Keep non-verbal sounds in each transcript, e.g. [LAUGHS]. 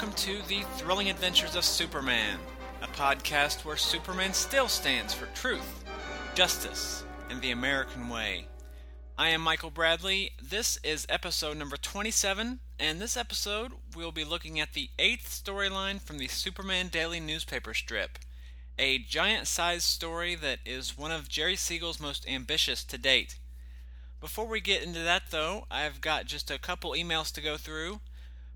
welcome to the Thrilling Adventures of Superman, a podcast where Superman still stands for truth, justice, and the American way. I am Michael Bradley. This is episode number 27, and this episode we'll be looking at the eighth storyline from the Superman Daily newspaper strip, a giant sized story that is one of Jerry Siegel's most ambitious to date. Before we get into that, though, I've got just a couple emails to go through.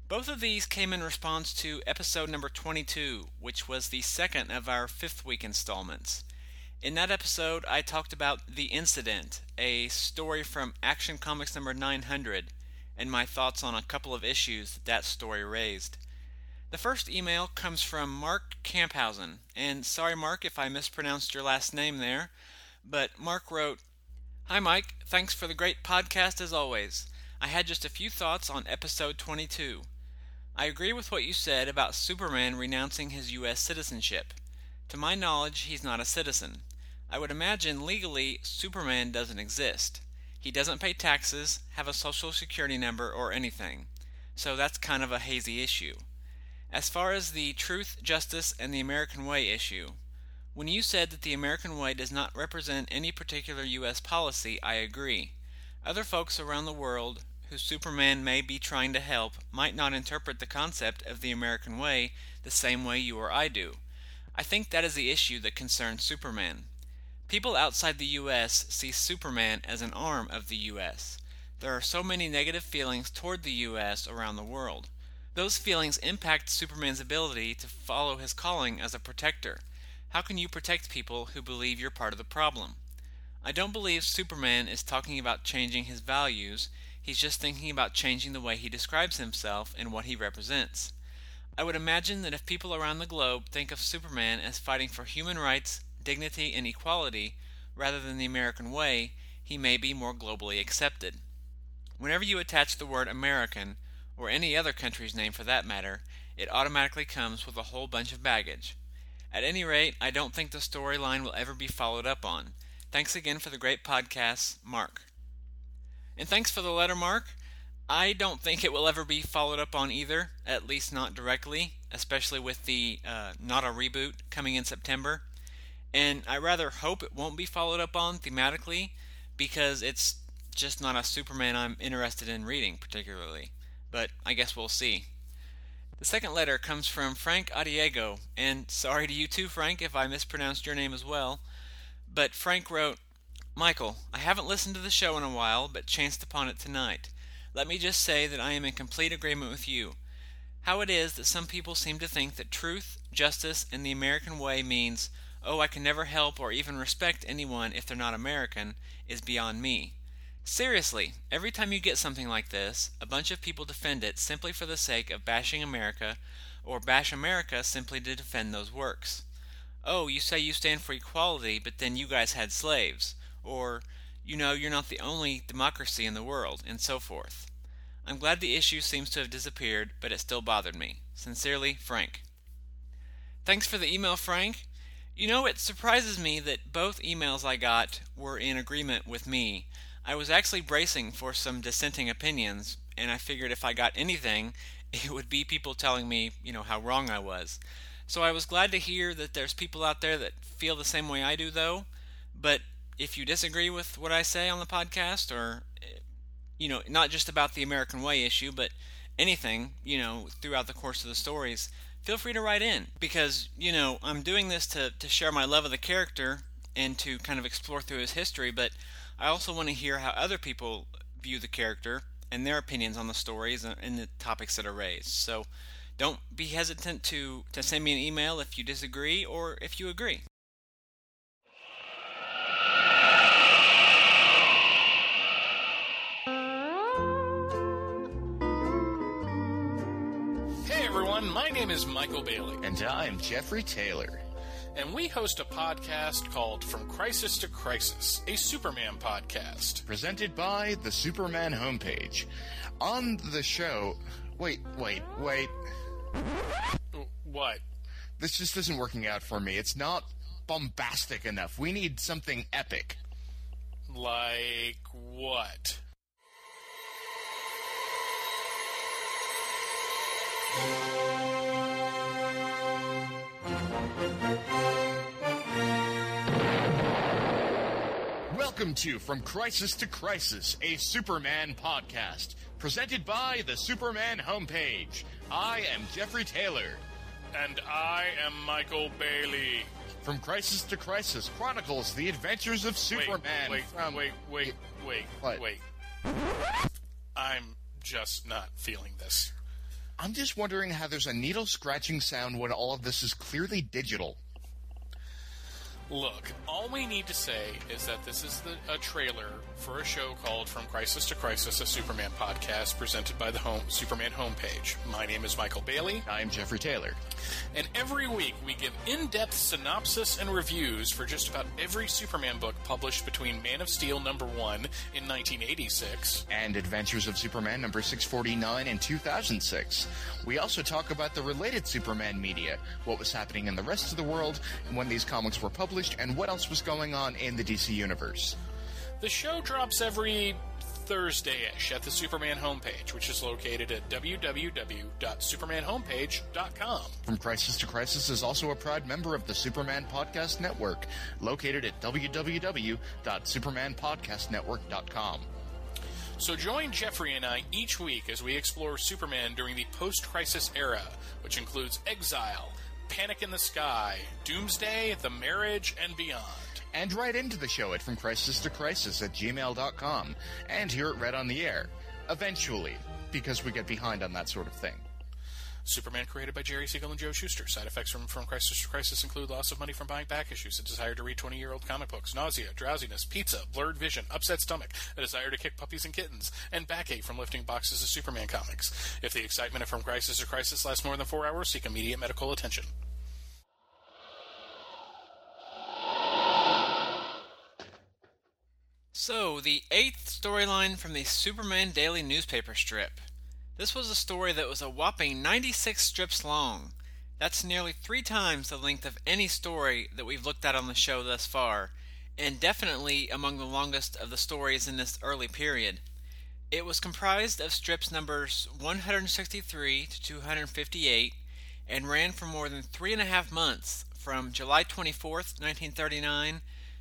Both of these came in response to episode number 22, which was the second of our fifth week installments. In that episode, I talked about The Incident, a story from Action Comics number 900, and my thoughts on a couple of issues that, that story raised. The first email comes from Mark Camphausen, and sorry, Mark, if I mispronounced your last name there, but Mark wrote, Hi, Mike. Thanks for the great podcast as always. I had just a few thoughts on episode 22. I agree with what you said about Superman renouncing his U.S. citizenship. To my knowledge, he's not a citizen. I would imagine legally Superman doesn't exist. He doesn't pay taxes, have a social security number, or anything. So that's kind of a hazy issue. As far as the truth, justice, and the American way issue, when you said that the American way does not represent any particular U.S. policy, I agree. Other folks around the world who Superman may be trying to help might not interpret the concept of the American way the same way you or I do. I think that is the issue that concerns Superman. People outside the U.S. see Superman as an arm of the U.S. There are so many negative feelings toward the U.S. around the world. Those feelings impact Superman's ability to follow his calling as a protector. How can you protect people who believe you're part of the problem? I don't believe Superman is talking about changing his values, he's just thinking about changing the way he describes himself and what he represents. I would imagine that if people around the globe think of Superman as fighting for human rights, dignity, and equality, rather than the American way, he may be more globally accepted. Whenever you attach the word American, or any other country's name for that matter, it automatically comes with a whole bunch of baggage. At any rate, I don't think the storyline will ever be followed up on. Thanks again for the great podcast, Mark. And thanks for the letter, Mark. I don't think it will ever be followed up on either, at least not directly, especially with the uh, Not a Reboot coming in September. And I rather hope it won't be followed up on thematically because it's just not a Superman I'm interested in reading particularly. But I guess we'll see. The second letter comes from Frank Adiego, and sorry to you too, Frank, if I mispronounced your name as well. But Frank wrote, Michael, I haven't listened to the show in a while, but chanced upon it tonight. Let me just say that I am in complete agreement with you. How it is that some people seem to think that truth, justice, and the American way means, oh, I can never help or even respect anyone if they're not American, is beyond me. Seriously, every time you get something like this, a bunch of people defend it simply for the sake of bashing America, or bash America simply to defend those works. Oh, you say you stand for equality, but then you guys had slaves. Or, you know, you're not the only democracy in the world, and so forth. I'm glad the issue seems to have disappeared, but it still bothered me. Sincerely, Frank. Thanks for the email, Frank. You know, it surprises me that both emails I got were in agreement with me. I was actually bracing for some dissenting opinions, and I figured if I got anything, [LAUGHS] it would be people telling me, you know, how wrong I was. So I was glad to hear that there's people out there that feel the same way I do, though. But if you disagree with what I say on the podcast, or, you know, not just about the American Way issue, but anything, you know, throughout the course of the stories, feel free to write in. Because, you know, I'm doing this to, to share my love of the character and to kind of explore through his history, but I also want to hear how other people view the character and their opinions on the stories and the topics that are raised. So don't be hesitant to, to send me an email if you disagree or if you agree. Everyone, my name is Michael Bailey. And I'm Jeffrey Taylor and we host a podcast called From Crisis to Crisis, a Superman podcast. Presented by the Superman homepage. On the show. Wait, wait, wait. Uh, what? This just isn't working out for me. It's not bombastic enough. We need something epic. Like what? Welcome to From Crisis to Crisis, a Superman podcast, presented by the Superman homepage. I am Jeffrey Taylor. And I am Michael Bailey. From Crisis to Crisis chronicles the adventures of Superman. Wait, wait, from... wait, wait, wait, What? wait. I'm just not feeling this. I'm just wondering how there's a needle scratching sound when all of this is clearly digital. Look, all we need to say is that this is the, a trailer for a show called From Crisis to Crisis, a Superman podcast presented by the home Superman homepage. My name is Michael Bailey, I am Jeffrey Taylor. and every week we give in-depth synopsis and reviews for just about every Superman book published between Man of Steel number 1 in 1986 and Adventures of Superman number 649 in 2006. We also talk about the related Superman media, what was happening in the rest of the world when these comics were published, and what else was going on in the DC universe. The show drops every Thursday-ish at the Superman homepage, which is located at www.supermanhomepage.com. From Crisis to Crisis is also a proud member of the Superman Podcast Network, located at www.supermanpodcastnetwork.com. So join Jeffrey and I each week as we explore Superman during the post-crisis era, which includes Exile, Panic in the Sky, Doomsday, The Marriage, and beyond. And write into the show at From Crisis to Crisis at gmail.com and hear it read on the air. Eventually, because we get behind on that sort of thing. Superman created by Jerry Siegel and Joe Shuster. Side effects from, from Crisis to Crisis include loss of money from buying back issues, a desire to read 20 year old comic books, nausea, drowsiness, pizza, blurred vision, upset stomach, a desire to kick puppies and kittens, and backache from lifting boxes of Superman comics. If the excitement of From Crisis to Crisis lasts more than four hours, seek immediate medical attention. So, the eighth storyline from the Superman Daily newspaper strip. This was a story that was a whopping 96 strips long. That's nearly three times the length of any story that we've looked at on the show thus far, and definitely among the longest of the stories in this early period. It was comprised of strips numbers 163 to 258 and ran for more than three and a half months from July 24, 1939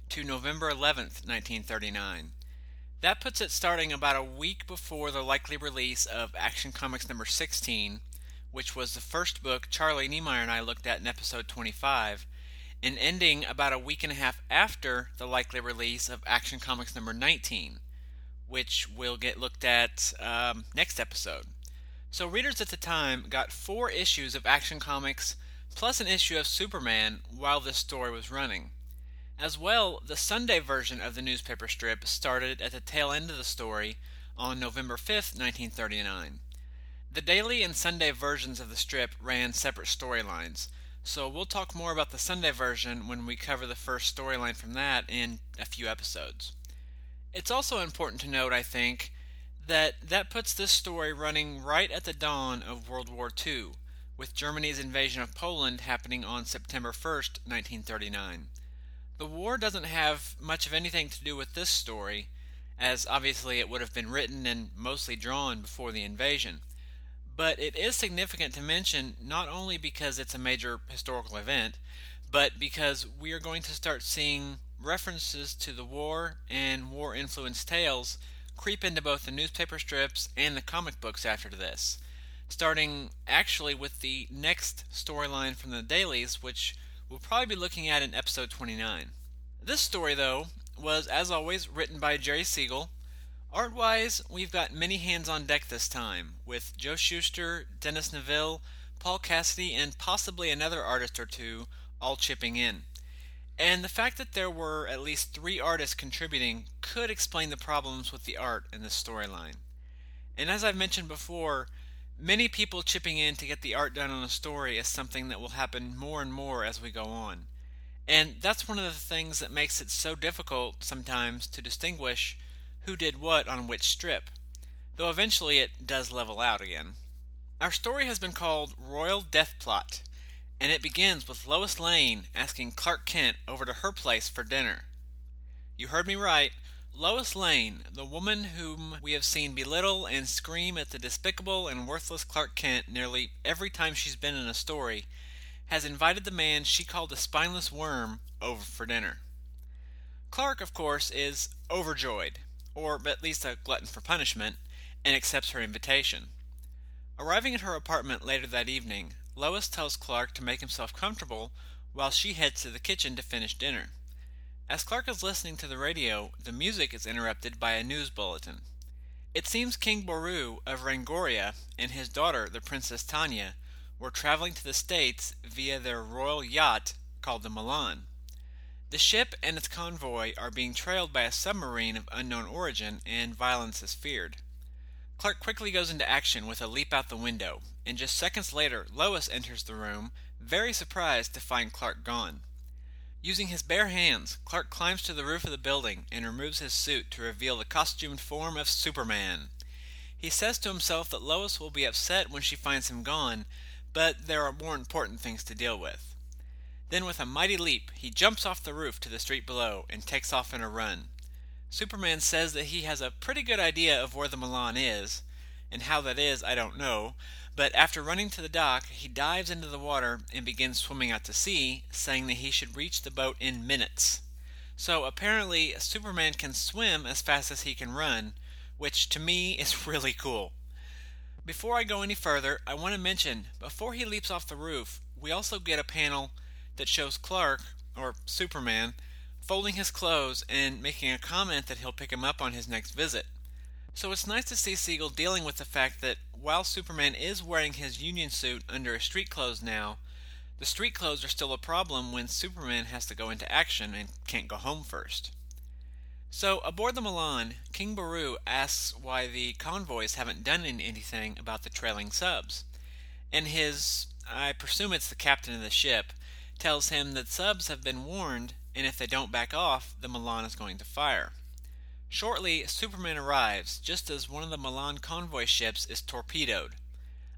to November 11, 1939. That puts it starting about a week before the likely release of Action Comics number 16, which was the first book Charlie Niemeyer and I looked at in episode 25, and ending about a week and a half after the likely release of Action Comics number 19, which will get looked at um, next episode. So, readers at the time got four issues of Action Comics plus an issue of Superman while this story was running. As well, the Sunday version of the newspaper strip started at the tail end of the story on November 5th, 1939. The daily and Sunday versions of the strip ran separate storylines, so we'll talk more about the Sunday version when we cover the first storyline from that in a few episodes. It's also important to note, I think, that that puts this story running right at the dawn of World War II, with Germany's invasion of Poland happening on September 1st, 1939. The war doesn't have much of anything to do with this story, as obviously it would have been written and mostly drawn before the invasion. But it is significant to mention not only because it's a major historical event, but because we are going to start seeing references to the war and war influenced tales creep into both the newspaper strips and the comic books after this. Starting actually with the next storyline from the dailies, which we'll probably be looking at in episode 29. This story, though, was, as always, written by Jerry Siegel. Art wise, we've got many hands on deck this time, with Joe Shuster, Dennis Neville, Paul Cassidy, and possibly another artist or two all chipping in. And the fact that there were at least three artists contributing could explain the problems with the art in this storyline. And as I've mentioned before, many people chipping in to get the art done on a story is something that will happen more and more as we go on. And that's one of the things that makes it so difficult sometimes to distinguish who did what on which strip, though eventually it does level out again. Our story has been called Royal Death Plot, and it begins with Lois Lane asking Clark Kent over to her place for dinner. You heard me right. Lois Lane, the woman whom we have seen belittle and scream at the despicable and worthless Clark Kent nearly every time she's been in a story, has invited the man she called a spineless worm over for dinner. Clark, of course, is overjoyed, or at least a glutton for punishment, and accepts her invitation. Arriving at her apartment later that evening, Lois tells Clark to make himself comfortable while she heads to the kitchen to finish dinner. As Clark is listening to the radio, the music is interrupted by a news bulletin. It seems King Boru of Rangoria and his daughter, the Princess Tanya, were traveling to the States via their royal yacht called the Milan. The ship and its convoy are being trailed by a submarine of unknown origin, and violence is feared. Clark quickly goes into action with a leap out the window, and just seconds later, Lois enters the room, very surprised to find Clark gone. Using his bare hands, Clark climbs to the roof of the building and removes his suit to reveal the costumed form of Superman. He says to himself that Lois will be upset when she finds him gone, but there are more important things to deal with. Then, with a mighty leap, he jumps off the roof to the street below and takes off in a run. Superman says that he has a pretty good idea of where the Milan is, and how that is, I don't know, but after running to the dock, he dives into the water and begins swimming out to sea, saying that he should reach the boat in minutes. So apparently, Superman can swim as fast as he can run, which to me [LAUGHS] is really cool. Before I go any further, I want to mention before he leaps off the roof, we also get a panel that shows Clark, or Superman, folding his clothes and making a comment that he'll pick him up on his next visit. So it's nice to see Siegel dealing with the fact that while Superman is wearing his Union suit under his street clothes now, the street clothes are still a problem when Superman has to go into action and can't go home first. So, aboard the Milan, King Baru asks why the convoys haven't done anything about the trailing subs. And his, I presume it's the captain of the ship, tells him that subs have been warned, and if they don't back off, the Milan is going to fire. Shortly, Superman arrives just as one of the Milan convoy ships is torpedoed.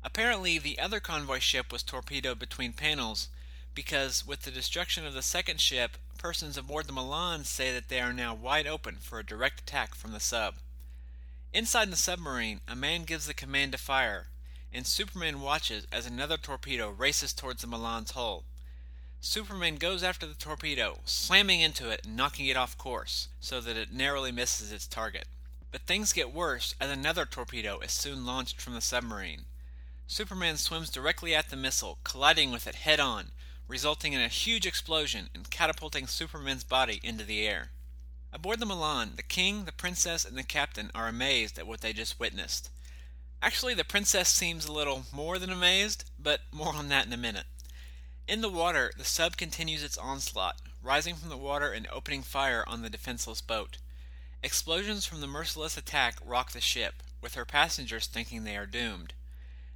Apparently, the other convoy ship was torpedoed between panels because, with the destruction of the second ship, persons aboard the Milan say that they are now wide open for a direct attack from the sub. Inside the submarine, a man gives the command to fire, and Superman watches as another torpedo races towards the Milan's hull. Superman goes after the torpedo, slamming into it and knocking it off course, so that it narrowly misses its target. But things get worse as another torpedo is soon launched from the submarine. Superman swims directly at the missile, colliding with it head on, resulting in a huge explosion and catapulting Superman's body into the air. Aboard the Milan, the king, the princess, and the captain are amazed at what they just witnessed. Actually, the princess seems a little more than amazed, but more on that in a minute. In the water, the sub continues its onslaught, rising from the water and opening fire on the defenseless boat. Explosions from the merciless attack rock the ship, with her passengers thinking they are doomed.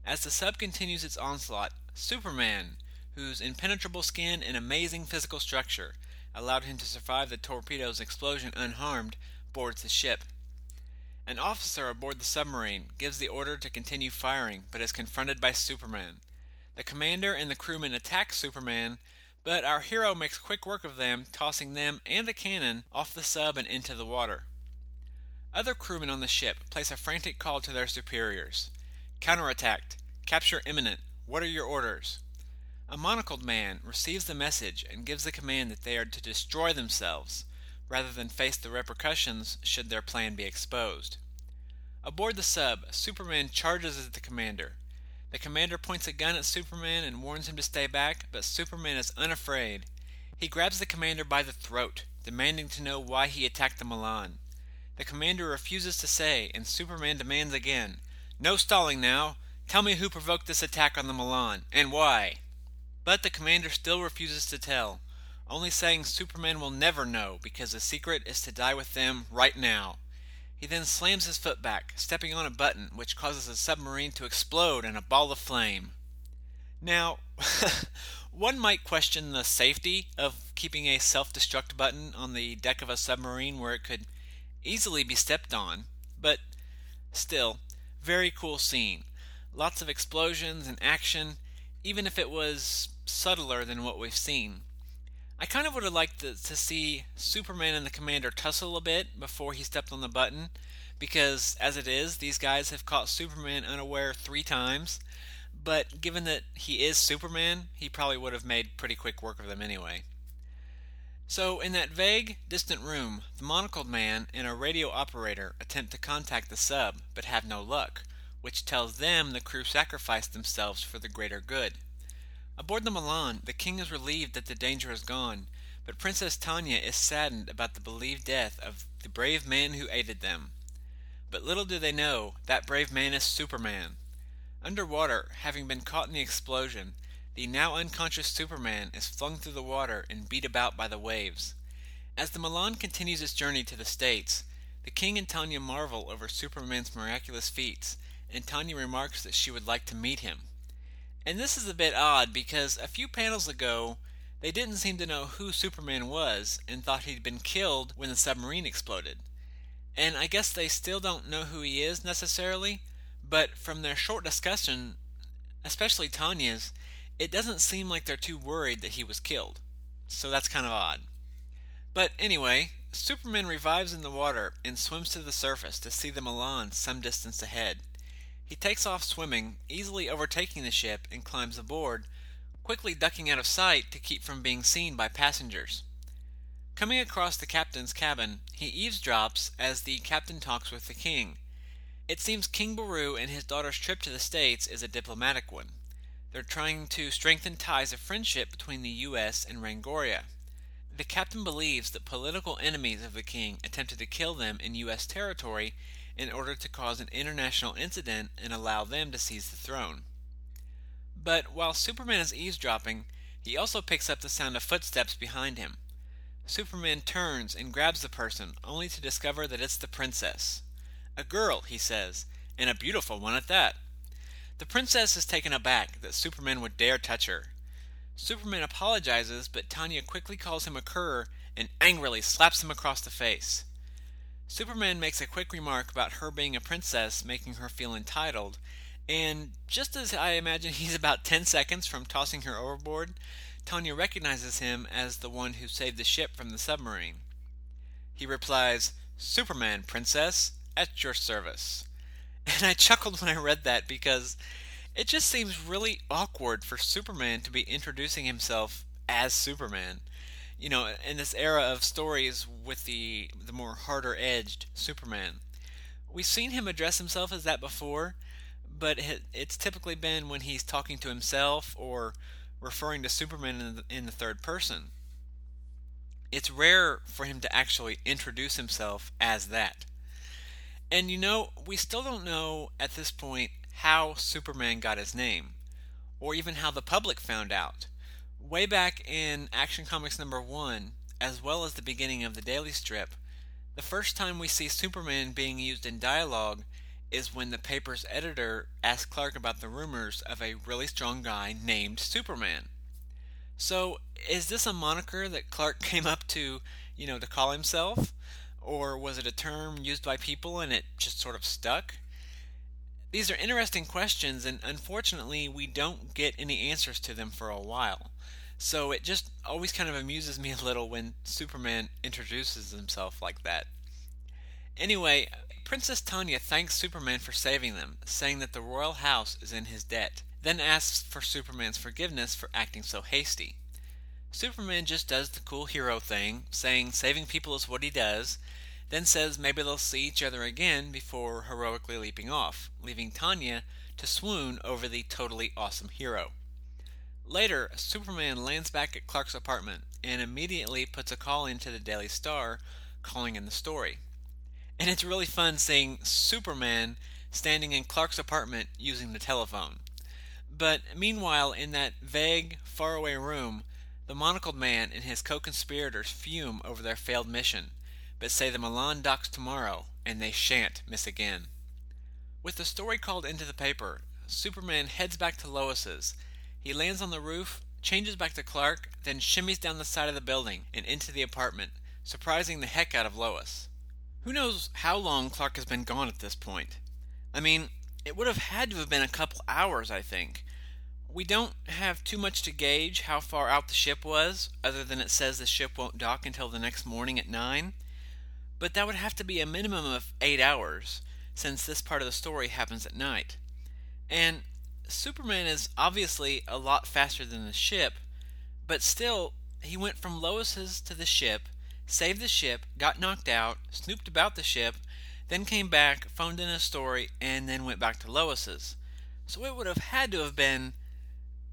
As the sub continues its onslaught, Superman, whose impenetrable skin and amazing physical structure allowed him to survive the torpedo's explosion unharmed, boards the ship. An officer aboard the submarine gives the order to continue firing, but is confronted by Superman. The commander and the crewmen attack Superman, but our hero makes quick work of them, tossing them and the cannon off the sub and into the water. Other crewmen on the ship place a frantic call to their superiors Counterattacked! Capture imminent! What are your orders? A monocled man receives the message and gives the command that they are to destroy themselves, rather than face the repercussions should their plan be exposed. Aboard the sub, Superman charges at the commander, the commander points a gun at Superman and warns him to stay back, but Superman is unafraid. He grabs the commander by the throat, demanding to know why he attacked the Milan. The commander refuses to say, and Superman demands again, No stalling now! Tell me who provoked this attack on the Milan, and why! But the commander still refuses to tell, only saying Superman will never know because the secret is to die with them right now. He then slams his foot back, stepping on a button which causes the submarine to explode in a ball of flame. Now, [LAUGHS] one might question the safety of keeping a self destruct button on the deck of a submarine where it could easily be stepped on, but still, very cool scene. Lots of explosions and action, even if it was subtler than what we've seen. I kind of would have liked to, to, see Superman and the Commander tussle a bit before he stepped on the button, because as it is, these guys have caught Superman unaware three times. But given that he is Superman, he probably would have made pretty quick work of them anyway. So, in that vague, distant room, the monocled man and a radio operator attempt to contact the sub, but have no luck, which tells them the crew sacrificed themselves for the greater good. Aboard the Milan, the king is relieved that the danger is gone, but Princess Tanya is saddened about the believed death of the brave man who aided them. But little do they know, that brave man is Superman. Underwater, having been caught in the explosion, the now unconscious Superman is flung through the water and beat about by the waves. As the Milan continues its journey to the States, the King and Tanya marvel over Superman's miraculous feats, and Tanya remarks that she would like to meet him. And this is a bit odd because a few panels ago, they didn't seem to know who Superman was and thought he'd been killed when the submarine exploded. And I guess they still don't know who he is necessarily, but from their short discussion, especially Tanya's, it doesn't seem like they're too worried that he was killed. So that's kind of odd. But anyway, Superman revives in the water and swims to the surface to see the Milan some distance ahead. He takes off swimming, easily overtaking the ship, and climbs aboard, quickly ducking out of sight to keep from being seen by passengers. Coming across the captain's cabin, he eavesdrops as the captain talks with the king. It seems King Baru and his daughter's trip to the States is a diplomatic one. They're trying to strengthen ties of friendship between the U.S. and Rangoria. The captain believes that political enemies of the king attempted to kill them in U.S. territory in order to cause an international incident and allow them to seize the throne. But while Superman is eavesdropping, he also picks up the sound of footsteps behind him. Superman turns and grabs the person, only to discover that it's the princess. A girl, he says, and a beautiful one at that. The princess is taken aback that Superman would dare touch her. Superman apologizes, but Tanya quickly calls him a cur and angrily slaps him across the face. Superman makes a quick remark about her being a princess, making her feel entitled, and just as I imagine [LAUGHS] he's about 10 seconds from tossing her overboard, Tanya recognizes him as the one who saved the ship from the submarine. He replies, Superman, princess, at your service. [LAUGHS] And I chuckled when I read that because it just seems really awkward for Superman to be introducing himself as Superman. You know, in this era of stories with the the more harder edged Superman. We've seen him address himself as that before, but it's typically been when he's talking to himself or referring to Superman in the, in the third person. It's rare for him to actually introduce himself as that. And you know, we still don't know at this point how Superman got his name, or even how the public found out. Way back in Action Comics number one, as well as the beginning of the Daily Strip, the first time we see Superman being used in dialogue is when the paper's editor asks Clark about the rumors of a really strong guy named Superman. So, is this a moniker that Clark [LAUGHS] came up to, you know, to call himself? Or was it a term used by people and it just sort of stuck? These are interesting questions, and unfortunately, we don't get any answers to them for a while. So it just always kind of amuses me [LAUGHS] a little when Superman introduces himself like that. Anyway, Princess Tanya thanks Superman for saving them, saying that the royal house is in his debt, then asks for Superman's forgiveness for acting so hasty. Superman just does the cool hero thing, saying saving people is what he does, then says maybe they'll see each other again before heroically leaping off, leaving Tanya to swoon over the totally awesome hero. Later, Superman lands back at Clark's apartment and immediately puts a call into the Daily Star calling in the story. And it's really fun seeing Superman standing in Clark's apartment using the telephone. But meanwhile, in that vague, faraway room, the monocled man and his co conspirators fume over their failed mission but say the Milan docks tomorrow, and they shan't miss again. With the story called into the paper, Superman heads back to Lois's. He lands on the roof, changes back to Clark, then shimmies down the side of the building and into the apartment, surprising the heck out of Lois. Who knows how long Clark has been gone at this point? I mean, it would have had to have been a couple hours, I think. We don't have too much to gauge how far out the ship was, other than it says the ship won't dock until the next morning at 9 but that would have to be a minimum of eight hours, since this part of the story happens at night. And Superman is obviously a lot faster than the ship, but still, he went from Lois's to the ship, saved the ship, got knocked out, snooped about the ship, then came back, phoned in a story, and then went back to Lois's. So it would have had to have been,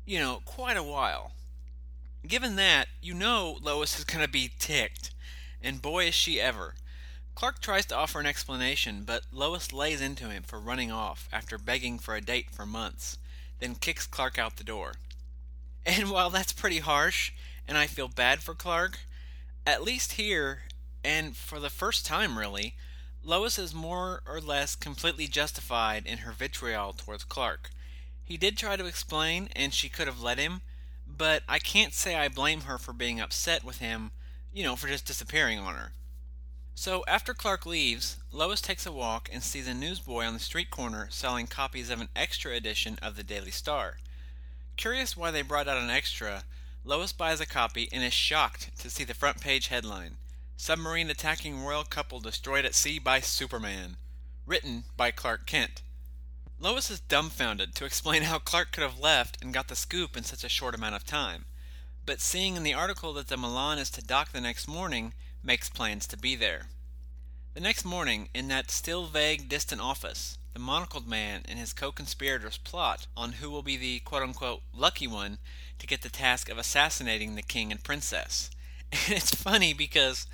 you know, quite a while. Given that, you know Lois is going to be ticked, and boy is she ever. Clark tries to offer an explanation, but Lois lays into him for running off after begging for a date for months, then kicks Clark out the door. And [LAUGHS] while that's pretty harsh, and I feel bad for Clark, at least here, and for the first time really, Lois is more or less completely justified in her vitriol towards Clark. He did try to explain, and she could have let him, but I can't say I blame her for being upset with him, you know, for just disappearing on her. So after Clark leaves, Lois takes a walk and sees a newsboy on the street corner selling copies of an extra edition of the Daily Star. Curious why they brought out an extra, Lois buys a copy and is shocked to see the front page headline Submarine Attacking Royal Couple Destroyed at Sea by Superman. Written by Clark Kent. Lois is dumbfounded to explain how Clark could have left and got the scoop in such a short amount of time. But seeing in the article that the Milan is to dock the next morning, makes plans to be there. The next morning, in that still vague, distant office, the monocled man and his co conspirators plot on who will be the quote unquote lucky one to get the task of assassinating the king and princess. And [LAUGHS] it's funny because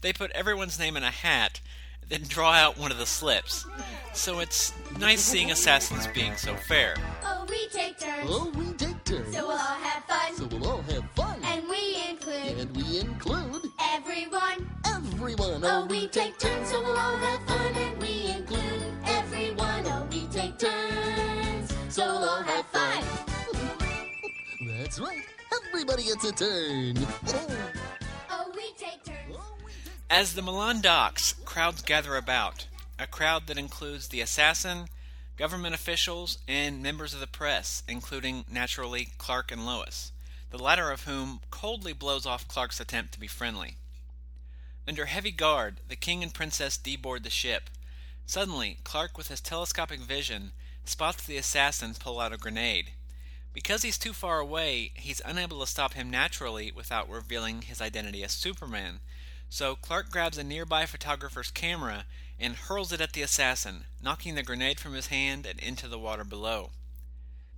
they put everyone's name in a hat, then draw out one of the slips. So it's nice seeing assassins being so fair. Oh, we take turns. Oh, we take turns. So we'll all have fun. So we'll all have fun. Everyone. everyone. Oh, oh we take turns. So we'll all have fun. And we include everyone. Oh, we take turns. So we'll all have fun. [LAUGHS] That's right. Everybody gets a turn. [LAUGHS] Oh, we take turns. As the Milan docks, crowds gather about. A crowd that includes the assassin, government officials, and members of the press, including, naturally, Clark and Lois, the latter of whom coldly blows off Clark's attempt to be friendly. Under heavy guard, the king and princess deboard the ship. Suddenly, Clark, with his telescopic vision, spots the assassin pull out a grenade. Because he's too far away, he's unable to stop him naturally without revealing his identity as Superman. So Clark grabs a nearby photographer's camera and hurls it at the assassin, knocking the grenade from his hand and into the water below.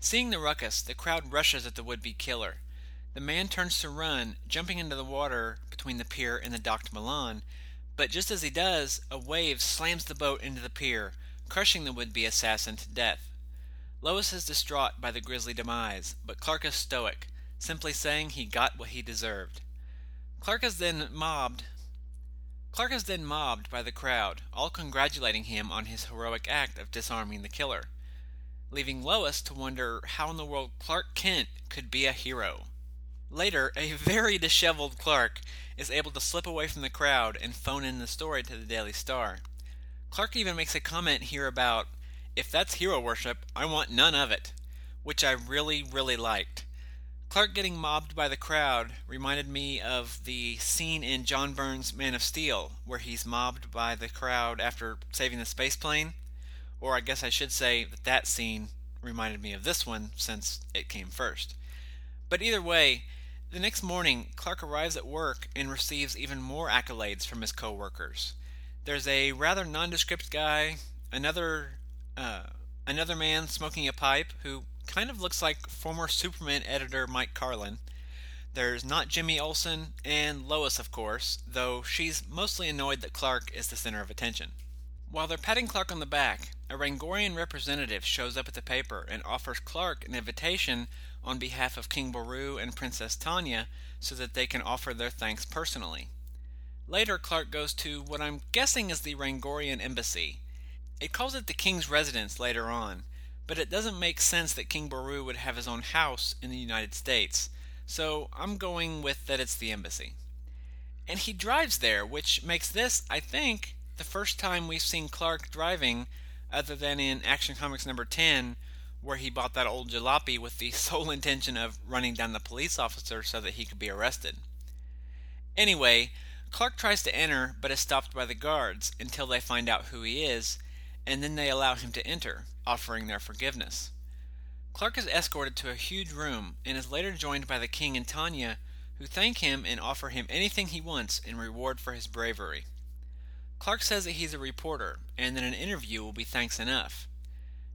Seeing the ruckus, the crowd rushes at the would be killer. The man turns to run, jumping into the water between the pier and the docked Milan, but just as he does, a wave slams the boat into the pier, crushing the would be assassin to death. Lois is distraught by the grisly demise, but Clark is stoic, simply saying he got what he deserved. Clark is then mobbed. Clark is then mobbed by the crowd, all congratulating him on his heroic act of disarming the killer, leaving Lois to wonder how in the world Clark Kent could be a hero. Later, a very disheveled Clark is able to slip away from the crowd and phone in the story to the Daily Star. Clark even makes a comment here about, if that's hero worship, I want none of it, which I really, really liked. Clark getting mobbed by the crowd reminded me of the scene in John Byrne's Man of Steel, where he's mobbed by the crowd after saving the space plane. Or I guess I should say that that scene reminded me of this one since it came first. But either way, the next morning, Clark arrives at work and receives even more accolades from his coworkers. There's a rather nondescript guy, another uh, another man smoking a pipe who kind of looks like former Superman editor Mike Carlin. There's not Jimmy Olsen and Lois, of course, though she's mostly annoyed that Clark is the center of attention. While they're patting Clark on the back, a Rangorian representative shows up at the paper and offers Clark an invitation on behalf of King Baru and Princess Tanya so that they can offer their thanks personally. Later, Clark goes to what I'm guessing is the Rangorian embassy. It calls it the king's residence later on, but it doesn't make sense that King Baru would have his own house in the United States, so I'm going with that it's the embassy. And he drives there, which makes this, I think, the first time we've seen Clark driving other than in Action Comics number 10, where he bought that old jalopy with the [LAUGHS] sole intention of running down the police officer so that he could be arrested. Anyway, Clark tries to enter but is stopped by the guards until they find out who he is, and then they allow him to enter, offering their forgiveness. Clark is escorted to a huge room and is later joined by the king and Tanya, who thank him and offer him anything he wants in reward for his bravery. Clark says that he's a reporter and that an interview will be thanks enough.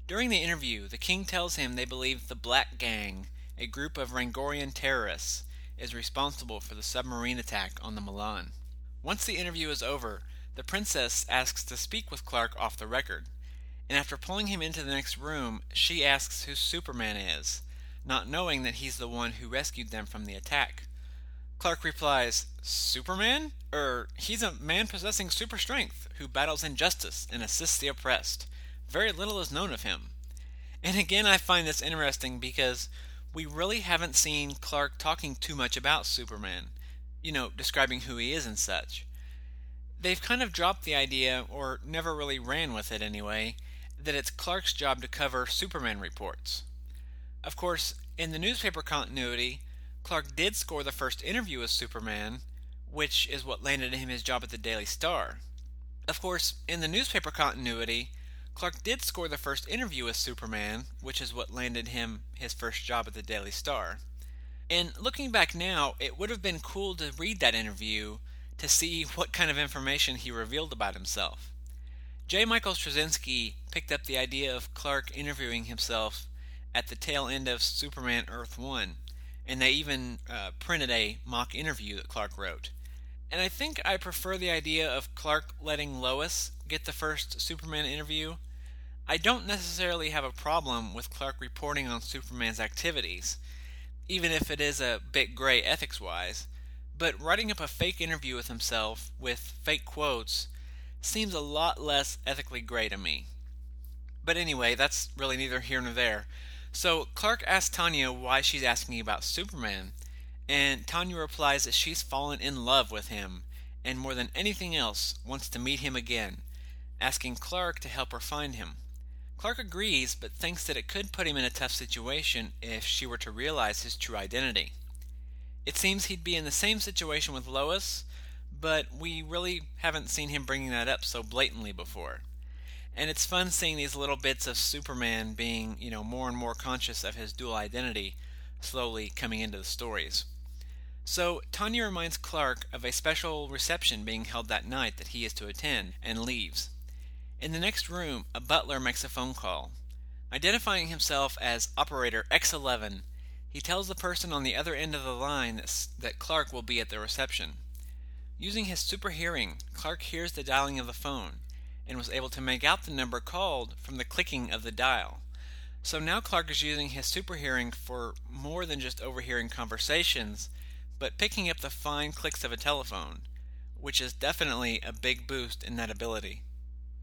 During the interview, the king tells him they believe the Black Gang, a group of Rangorian terrorists, is responsible for the submarine attack on the Milan. Once the interview is over, the princess asks to speak with Clark off the record, and after pulling him into the next room, she asks who Superman is, not knowing that he's the one who rescued them from the attack. Clark replies, Superman? Er, he's a man possessing super strength who battles injustice and assists the oppressed. Very little is known of him. And again, I find this interesting because we really haven't seen Clark talking too much about Superman, you know, describing who he is and such. They've kind of dropped the idea, or never really ran with it anyway, that it's Clark's job to cover Superman reports. Of course, in the newspaper continuity, Clark did score the first interview with Superman, which is what landed him his job at the Daily Star. Of course, in the newspaper continuity, Clark did score the first interview with Superman, which is what landed him his first job at the Daily Star. And looking back now, it would have been cool to read that interview to see [LAUGHS] what kind of information he revealed about himself. J. Michael Straczynski picked up the idea of Clark interviewing himself at the tail end of Superman Earth 1, and they even uh, printed a mock interview that Clark wrote. And I think I prefer the idea of Clark letting Lois get the first Superman interview. I don't necessarily have a problem with Clark reporting on Superman's activities, even if it is a bit gray ethics wise, but writing up a fake interview with himself with fake quotes seems a lot less ethically gray to me. But anyway, that's really neither here nor there. So Clark asks Tanya why she's asking about Superman, and Tanya replies that she's fallen in love with him, and more than anything else, wants to meet him again, asking Clark to help her find him. Clark agrees, but thinks that it could put him in a tough situation if she were to realize his true identity. It seems he'd be in the same situation with Lois, but we really haven't seen him bringing that up so blatantly before. And it's fun seeing these little bits of Superman being, you know, more and more conscious of his dual identity slowly coming into the stories. So Tanya reminds Clark of a special reception being held that night that he is to attend and leaves. In the next room, a butler makes a phone call. Identifying himself as Operator X11, he tells the person on the other end of the line that, Clark will be at the reception. Using his super hearing, Clark hears the dialing of the phone and was able to make out the number called from the clicking of the dial. So now Clark is using his super hearing for more than just overhearing conversations, but picking up the fine clicks of a telephone, which is definitely a big boost in that ability.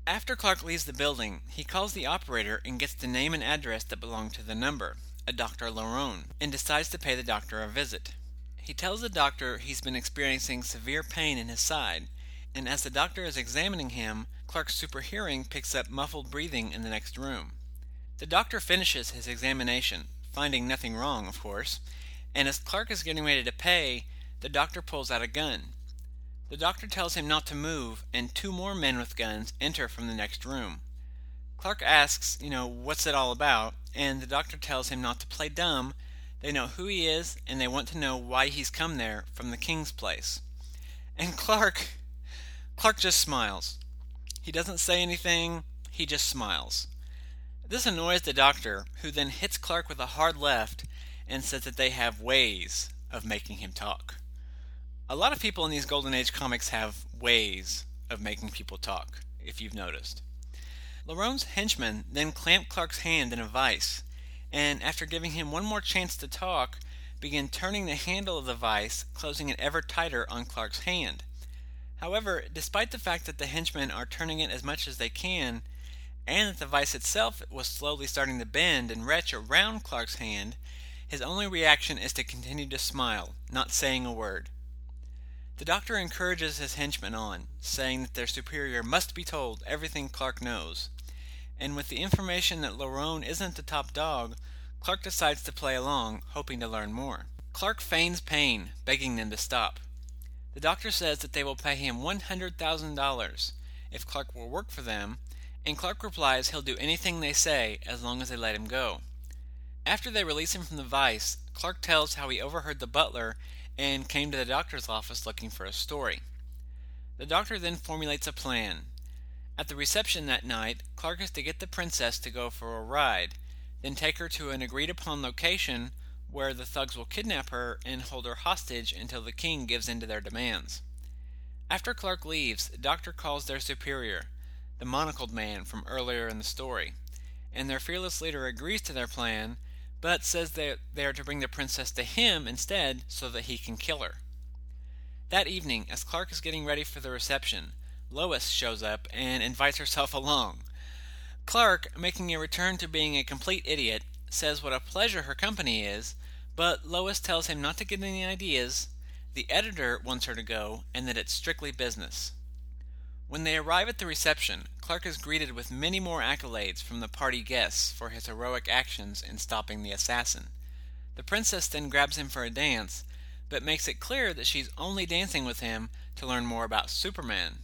After Clark leaves the building, he calls the operator and gets the name and address that belong to the number, a Dr. Larone, and decides to pay the doctor a visit. He tells the doctor he's been experiencing severe pain in his side, and as the doctor is examining him, Clark's super hearing picks up muffled breathing in the next room. The doctor finishes his examination, finding nothing wrong, of course, and as Clark is getting ready to pay, the doctor pulls out a gun. The doctor tells him not to move, and two more men with guns enter from the next room. Clark asks, you know, what's it all about, and the doctor tells him not to play dumb. They know who he is, and they want to know why he's come there from the king's place. And Clark, Clark just smiles. He doesn't say anything, he just smiles. This annoys the doctor, who then hits Clark with a hard left and says that they have ways of making him talk. A lot of people in these Golden Age comics have ways of making people talk, if you've noticed. Larone's henchmen then clamp Clark's hand in a vise, and after giving him one more chance to talk, begin turning the handle of the vise, closing it ever tighter on Clark's hand. However, despite the fact that the henchmen are turning it as much as they can, and that the vise itself was slowly starting to bend and retch around Clark's hand, his only reaction is to continue to smile, not saying a word. The doctor encourages his henchmen on, saying that their superior must be told everything Clark knows. And with the information that Larone isn't the top dog, Clark decides to play along, hoping to learn more. Clark feigns pain, begging them to stop. The doctor says that they will pay him $100,000 if Clark will work for them, and Clark replies he'll do anything they say as long as they let him go. After they release him from the vice, Clark tells how he overheard the butler and came to the doctor's office looking for a story. The doctor then formulates a plan. At the reception that night, Clark is to get the princess to go for a ride, then take her to an agreed upon location where the thugs will kidnap her and hold her hostage until the king gives in to their demands. After Clark leaves, the doctor calls their superior, the monocled man from earlier in the story, and their fearless leader agrees to their plan, but says that they are to bring the princess to him instead so that he can kill her. That evening, as Clark is getting ready for the reception, Lois shows up and invites herself along. Clark, making a return to being a complete idiot, says what a pleasure her company is, but Lois tells him not to get any ideas, the editor wants her to go, and that it's strictly business. When they arrive at the reception, Clark is greeted with many more accolades from the party guests for his heroic actions in stopping the assassin. The princess then grabs him for a dance, but makes it clear that she's only dancing with him to learn more about Superman,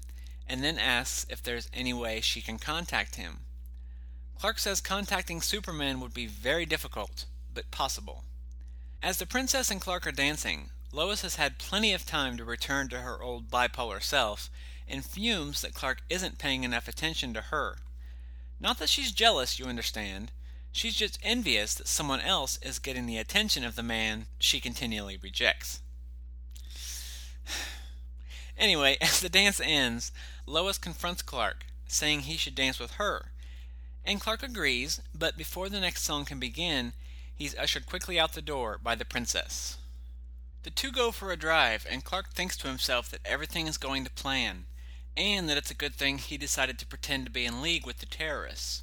and then asks if there's any way she can contact him. Clark says contacting Superman would be very difficult, but possible. As the princess and Clark are dancing, Lois has had plenty of time to return to her old bipolar self and fumes that Clark isn't paying enough attention to her. Not that she's jealous, you understand. She's just envious that someone else is getting the attention of the man she continually rejects. [SIGHS] anyway, [LAUGHS] as the dance ends, Lois confronts Clark, saying he should dance with her. And Clark agrees, but before the next song can begin, he's ushered quickly out the door by the princess. The two go for a drive, and Clark thinks to himself that everything is going to plan, and that it's a good thing he decided to pretend to be in league with the terrorists.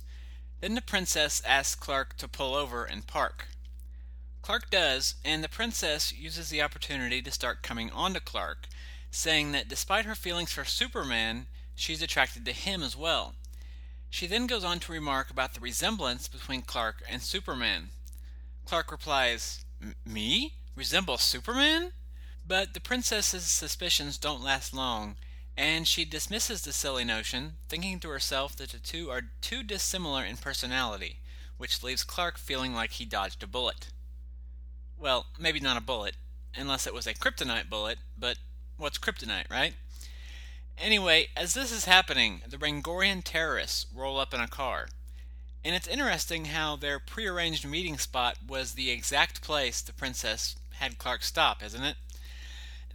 Then the princess asks Clark to pull over and park. Clark does, and the princess uses the opportunity to start coming on to Clark, saying that despite her feelings for Superman, she's attracted to him as well. She then goes on to remark about the resemblance between Clark and Superman. Clark replies, Me? Resemble Superman? But the princess's suspicions don't last long, and she dismisses the silly notion, thinking to herself that the two are too dissimilar in personality, which leaves Clark feeling like he dodged a bullet. Well, maybe not a bullet, unless it was a kryptonite bullet, but what's kryptonite, right? Anyway, as this is happening, the Rangorian terrorists roll up in a car. And it's interesting how their prearranged meeting spot was the exact place the princess had Clark stop, isn't it?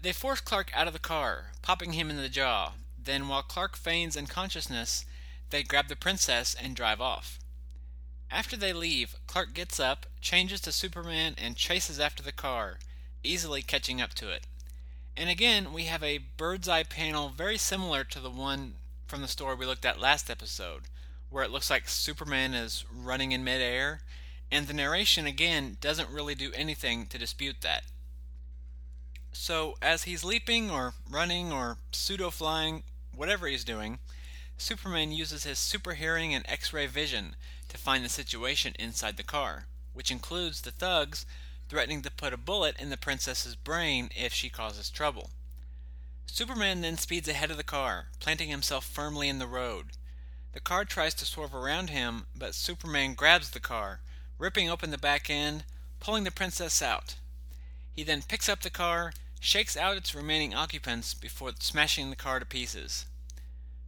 They force Clark out of the car, popping him in the jaw. Then, while Clark feigns unconsciousness, they grab the princess and drive off. After they leave, Clark gets up, changes to Superman, and chases after the car, easily catching up to it. And again, we have a bird's eye panel very similar to the one from the story we looked at last episode, where it looks like Superman is running in midair, and the narration again doesn't really do anything to dispute that. So, as he's leaping or running or pseudo flying, whatever he's doing, Superman uses his super hearing and X ray vision to find the situation inside the car, which includes the thugs threatening to put a bullet in the princess's brain if she causes trouble. Superman then speeds ahead of the car, planting himself firmly in the road. The car tries to swerve around him, but Superman grabs the car, ripping open the back end, pulling the princess out. He then picks up the car, shakes out its remaining occupants before smashing the car to pieces.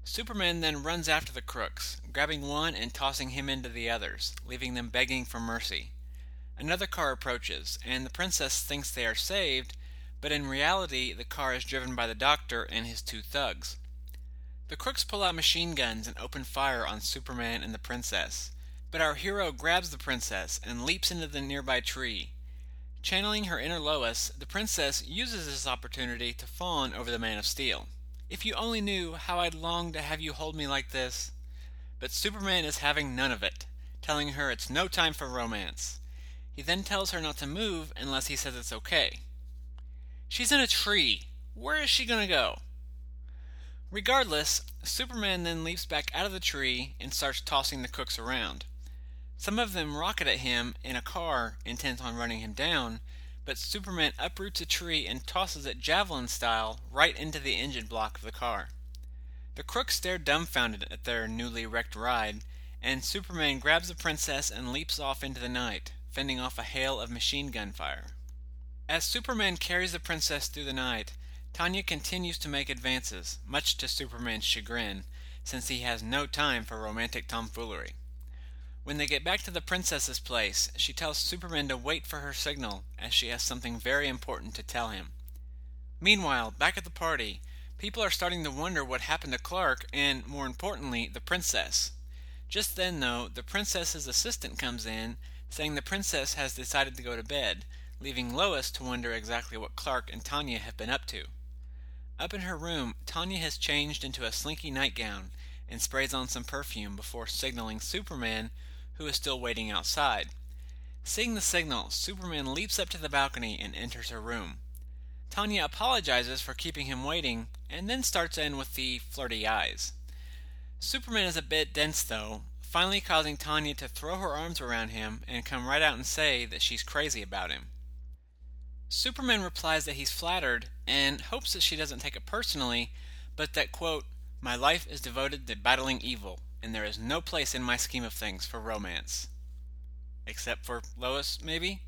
Superman then runs after the crooks, grabbing one and tossing him into the others, leaving them begging for mercy. Another car approaches, and the princess thinks they are saved, but in reality, the car is driven by the doctor and his two thugs. The crooks pull out machine guns and open fire on Superman and the princess, but our hero grabs the princess and leaps into the nearby tree. Channeling her inner Lois, the princess uses this opportunity to fawn over the Man of Steel. If you only knew how I'd long to have you hold me like this. But Superman is having none of it, telling her it's no time for romance. He then tells her not to move unless he says it's okay. She's in a tree. Where is she going to go? Regardless, Superman then leaps back out of the tree and starts tossing the cooks around. Some of them rocket at him in a car, intent on running him down, but Superman uproots a tree and tosses it javelin style right into the engine block of the car. The crooks stare dumbfounded at their newly wrecked ride, and Superman grabs the princess and leaps off into the night, fending off a hail of machine gun fire. As Superman carries the princess through the night, Tanya continues to make advances, much to Superman's chagrin, since he has no time for romantic tomfoolery. When they get back to the princess's place, she tells Superman to wait for her signal, as she has something very important to tell him. Meanwhile, back at the party, people are starting to wonder what happened to Clark and, more importantly, the princess. Just then, though, the princess's assistant comes in, saying the princess has decided to go to bed, leaving Lois to wonder exactly what Clark and Tanya have been up to. Up in her room, Tanya has changed into a slinky nightgown and sprays on some perfume before signaling Superman, who is still waiting outside. Seeing the signal, Superman leaps up to the balcony and enters her room. Tanya apologizes for keeping him waiting and then starts in with the flirty eyes. Superman is a bit dense, though, finally causing Tanya to throw her arms around him and come right out and say that she's crazy about him. Superman replies that he's flattered and hopes that she doesn't take it personally, but that, quote, my life is devoted to battling evil, and there is no place in my scheme of things for romance. Except for Lois, maybe?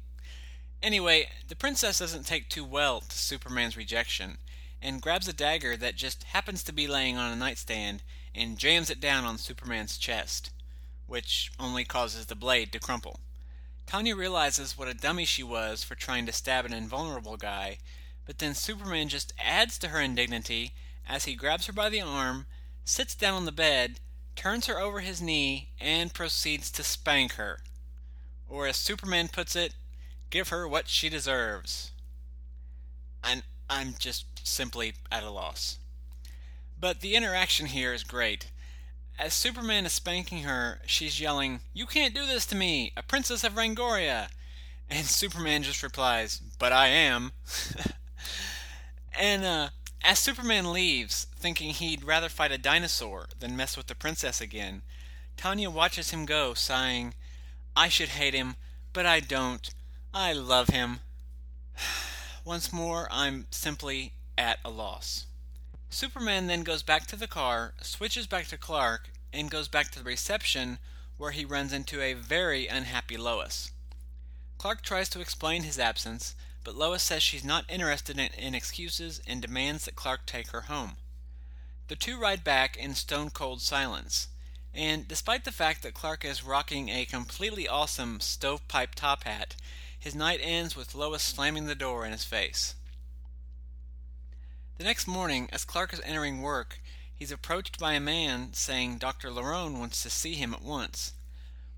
Anyway, the princess doesn't take too well to Superman's rejection and grabs a dagger that just happens to be laying on a nightstand and jams it down on Superman's chest, which only causes the blade to crumple. Tanya realizes what a dummy she was for trying to stab an invulnerable guy, but then Superman just adds to her indignity as he grabs her by the arm, sits down on the bed, turns her over his knee, and proceeds to spank her. Or, as Superman puts it, give her what she deserves. And I'm just simply at a loss. But the interaction here is great. As Superman is spanking her, she's yelling, You can't do this to me, a princess of Rangoria! And Superman just replies, But I am. [LAUGHS] and uh, as Superman leaves, thinking he'd rather fight a dinosaur than mess with the princess again, Tanya watches him go, sighing, I should hate him, but I don't. I love him. [SIGHS] Once more, I'm simply at a loss. Superman then goes back to the car, switches back to Clark, and goes back to the reception where he runs into a very unhappy Lois. Clark tries to explain his absence, but Lois says she's not interested in, in, excuses and demands that Clark take her home. The two ride back in stone cold silence, and despite the fact that Clark is rocking a completely awesome stovepipe top hat, his night ends with Lois slamming the door in his face. The next morning, as Clark is entering work, he's approached by a man saying Dr. Larone wants to see him at once.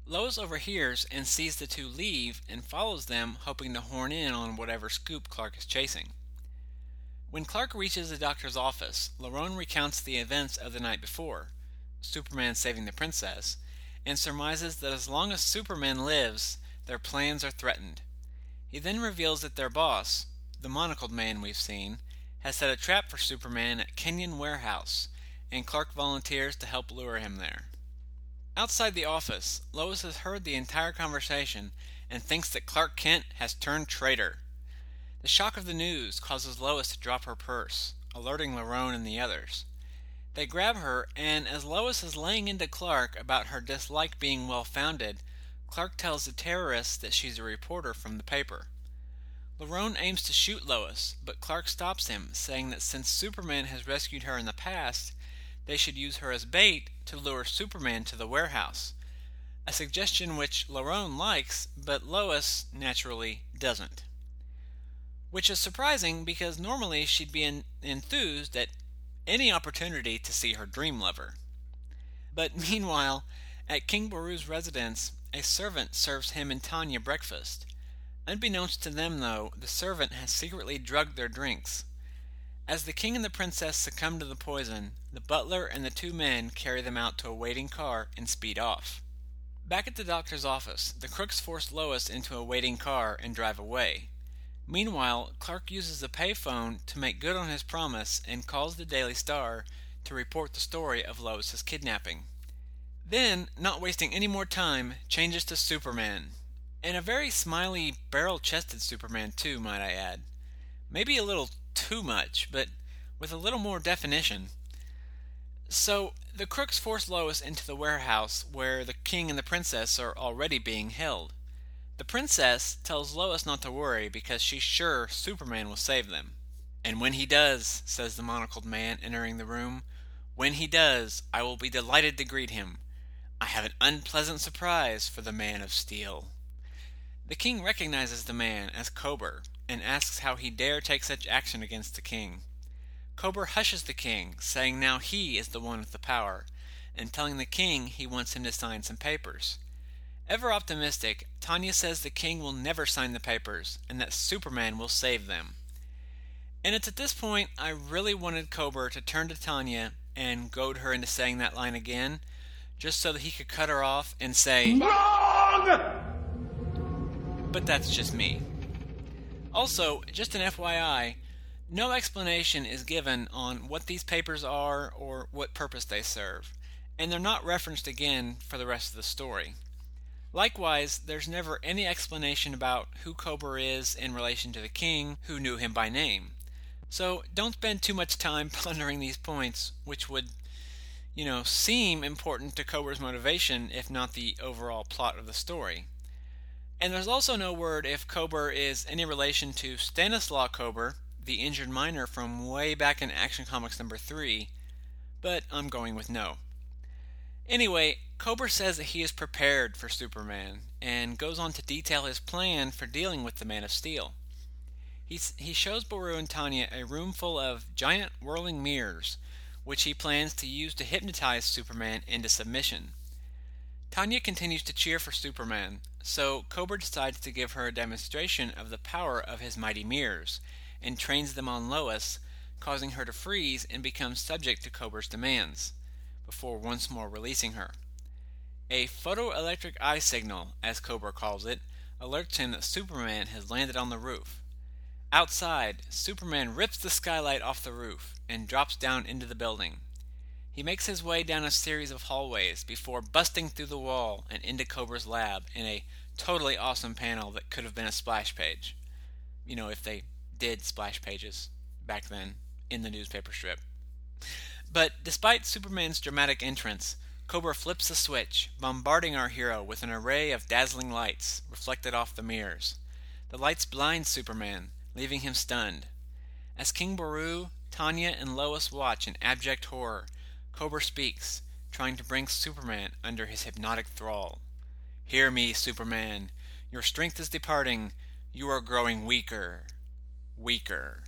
Lois overhears and sees the two leave and follows them, hoping to horn in on whatever scoop Clark is chasing. When Clark reaches the doctor's office, Larone recounts the events of the night before Superman saving the princess and surmises that as long as Superman lives, their plans are threatened. He then reveals that their boss, the monocled man we've seen, has set a trap for Superman at Kenyon Warehouse, and Clark volunteers to help lure him there. Outside the office, Lois has heard the entire conversation and thinks that Clark Kent has turned traitor. The shock of the news causes Lois to drop her purse, alerting Larone and the others. They grab her, and as Lois is laying into Clark about her dislike being well founded, Clark tells the terrorists that she's a reporter from the paper. Larone aims to shoot Lois, but Clark stops him, saying that since Superman has rescued her in the past, they should use her as bait to lure Superman to the warehouse. A suggestion which Larone likes, but Lois, naturally, doesn't. Which is surprising because normally she'd be enthused at any opportunity to see her dream lover. But [LAUGHS] meanwhile, at King Baru's residence, a servant serves him and Tanya breakfast. Unbeknownst to them, though, the servant has secretly drugged their drinks. As the king and the princess succumb to the poison, the butler and the two men carry them out to a waiting car and speed off. Back at the doctor's office, the crooks force Lois into a waiting car and drive away. Meanwhile, Clark uses the payphone to make good on his promise and calls the Daily Star to report the story of Lois's kidnapping. Then, not wasting any more time, changes to Superman, and a very smiley, barrel chested Superman, too, might I add. Maybe a little too much, but with a little more definition. So, the crooks force Lois into the warehouse where the king and the princess are already being held. The princess tells Lois not to worry because she's sure Superman will save them. And when he does, says the monocled man entering the room, when he does, I will be delighted to greet him. I have an unpleasant surprise for the man of steel. The king recognizes the man as Kober and asks how he dare take such action against the king. Kober hushes the king, saying now he is the one with the power, and telling the king he wants him to sign some papers. Ever optimistic, Tanya says the king will never sign the papers and that Superman will save them. And it's at this point I really wanted Kober to turn to Tanya and goad her into saying that line again, just so that he could cut her off and say, Wrong! But that's just me. Also, just an FYI, no explanation is given on what these papers are or what purpose they serve, and they're not referenced again for the rest of the story. Likewise, there's never any explanation about who Kober is in relation to the king, who knew him by name. So don't spend too much time [LAUGHS] pondering these points, which would, you know, seem important to Kober's motivation, if not the overall plot of the story. And there's also no word if Kober is any relation to Stanislaw Kober, the injured miner from way back in Action Comics number 3, but I'm going with no. Anyway, Kober says that he is prepared for Superman and goes on to detail his plan for dealing with the Man of Steel. He's, he shows Baru and Tanya a room full of giant whirling mirrors, which he plans to use to hypnotize Superman into submission. Tanya continues to cheer for Superman, so Kober decides to give her a demonstration of the power of his mighty mirrors and trains them on Lois, causing her to freeze and become subject to Kober's demands before once more releasing her. A photoelectric eye signal, as Kober calls it, alerts him that Superman has landed on the roof. Outside, Superman rips the skylight off the roof and drops down into the building. He makes his way down a series of hallways before busting through the wall and into Kober's lab in a totally awesome panel that could have been a splash page. You know, if they did splash pages back then in the newspaper strip. But despite Superman's dramatic entrance, Kober flips the switch, bombarding our hero with an array of dazzling lights reflected off the mirrors. The lights blind Superman, leaving him stunned. As King Baru, Tanya, and Lois watch in abject horror, Kober speaks, trying to bring Superman under his hypnotic thrall. Hear me, Superman. Your strength is departing. You are growing weaker. Weaker.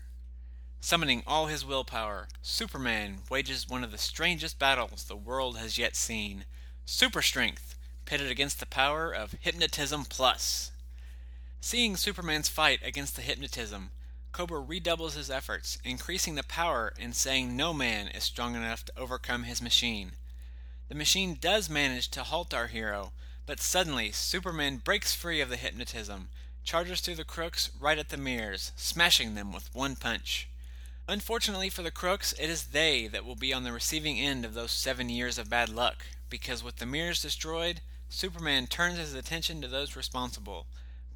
Summoning all his willpower, Superman wages one of the strangest battles the world has yet seen super strength pitted against the power of hypnotism plus. Seeing Superman's fight against the hypnotism, Kober redoubles his efforts, increasing the power and saying no man is strong enough to overcome his machine. The machine does manage to halt our hero, but suddenly Superman breaks free of the hypnotism, charges through the crooks right at the mirrors, smashing them with one punch. Unfortunately for the crooks, it is they that will be on the receiving end of those seven years of bad luck, because with the mirrors destroyed, Superman turns his attention to those responsible,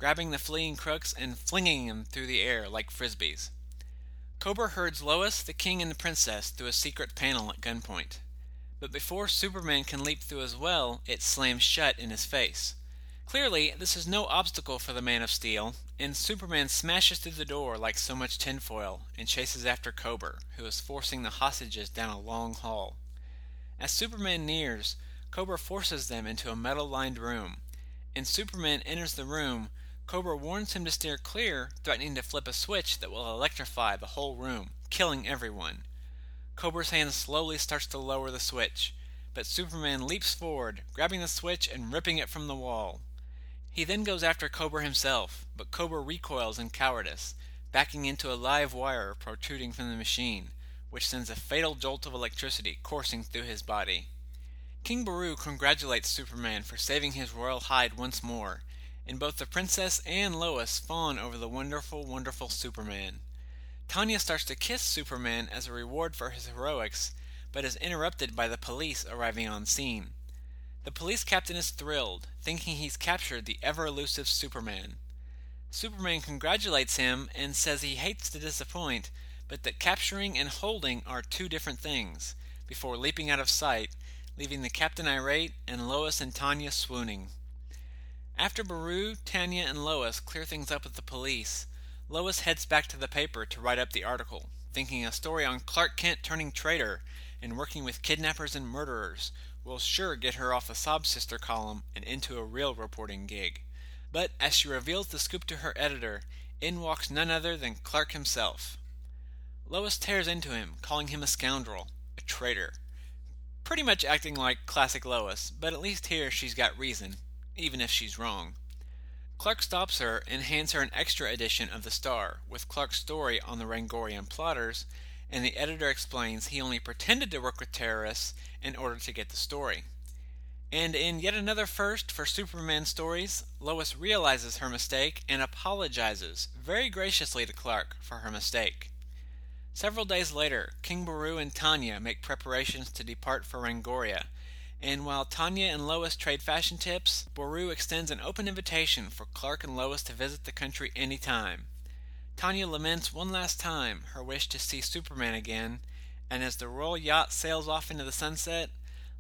grabbing the fleeing crooks and flinging them through the air like frisbees. Kober herds Lois, the king, and the princess through a secret panel at gunpoint. But before Superman can leap through as well, it slams shut in his face. Clearly, this is no obstacle for the Man of Steel, and Superman smashes through the door like so much tinfoil and chases after Kober, who is forcing the hostages down a long hall. As Superman nears, Kober forces them into a metal lined room, and Superman enters the room. Kober warns him to steer clear, threatening to flip a switch that will electrify the whole room, killing everyone. Kober's hand slowly starts to lower the switch, but Superman leaps forward, grabbing the switch and ripping it from the wall. He then goes after Kober himself, but Kober recoils in cowardice, backing into a live wire protruding from the machine, which sends a fatal jolt of electricity coursing through his body. King Baru congratulates Superman for saving his royal hide once more, and both the princess and Lois fawn over the wonderful, wonderful Superman. Tanya starts to kiss Superman as a reward for his heroics, but is interrupted by the police arriving on scene. The police captain is thrilled, thinking he's captured the ever elusive Superman. Superman congratulates him and says he hates to disappoint, but that capturing and holding are two different things, before leaping out of sight, leaving the captain irate and Lois and Tanya swooning. After Baru, Tanya, and Lois clear things up with the police, Lois heads back to the paper to write up the article, thinking a story on Clark Kent turning traitor and working with kidnappers and murderers will sure get her off the sob sister column and into a real reporting gig. But as she reveals the scoop to her editor, in walks none other than Clark himself. Lois tears into him, calling him a scoundrel, a traitor. Pretty much acting like classic Lois, but at least here she's got reason, even if she's wrong. Clark stops her and hands her an extra edition of the Star, with Clark's story on the Rangorian plotters, and the editor explains he only pretended to work with terrorists in order to get the story. And in yet another first for Superman stories, Lois realizes her mistake and apologizes very graciously to Clark for her mistake. Several days later, King Baru and Tanya make preparations to depart for Rangoria, and while Tanya and Lois trade fashion tips, Baru extends an open invitation for Clark and Lois to visit the country anytime. Tanya laments one last time her wish to see Superman again, and as the royal yacht sails off into the sunset,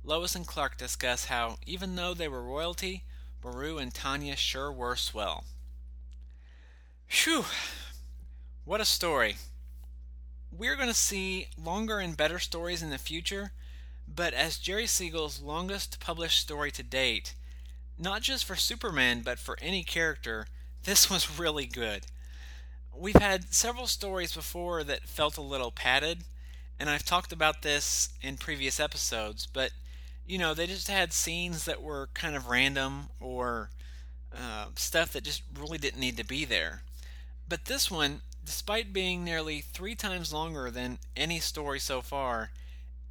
Lois and Clark discuss how, even though they were royalty, Baru and Tanya sure were swell. Phew! What a story. We're going to see longer and better stories in the future, but as Jerry Siegel's longest published story to date, not just for Superman but for any character, this was really good. We've had several stories before that felt a little padded, and I've talked about this in previous episodes, but you know, they just had scenes that were kind of random or uh, stuff that just really didn't need to be there. But this one, despite being nearly three times longer than any story so far,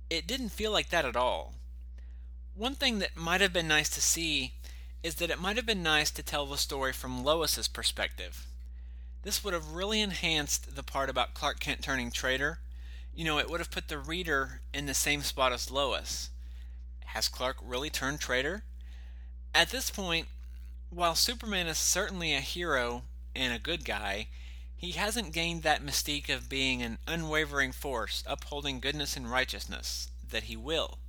it didn't feel like that at all. One thing that might have been nice to see is that it might have been nice to tell the story from Lois's perspective. This would have really enhanced the part about Clark Kent turning traitor. You know, it would have put the reader in the same spot as Lois. Has Clark really turned traitor? At this point, while Superman is certainly a hero and a good guy, he hasn't gained that mystique of being an unwavering force upholding goodness and righteousness that he will.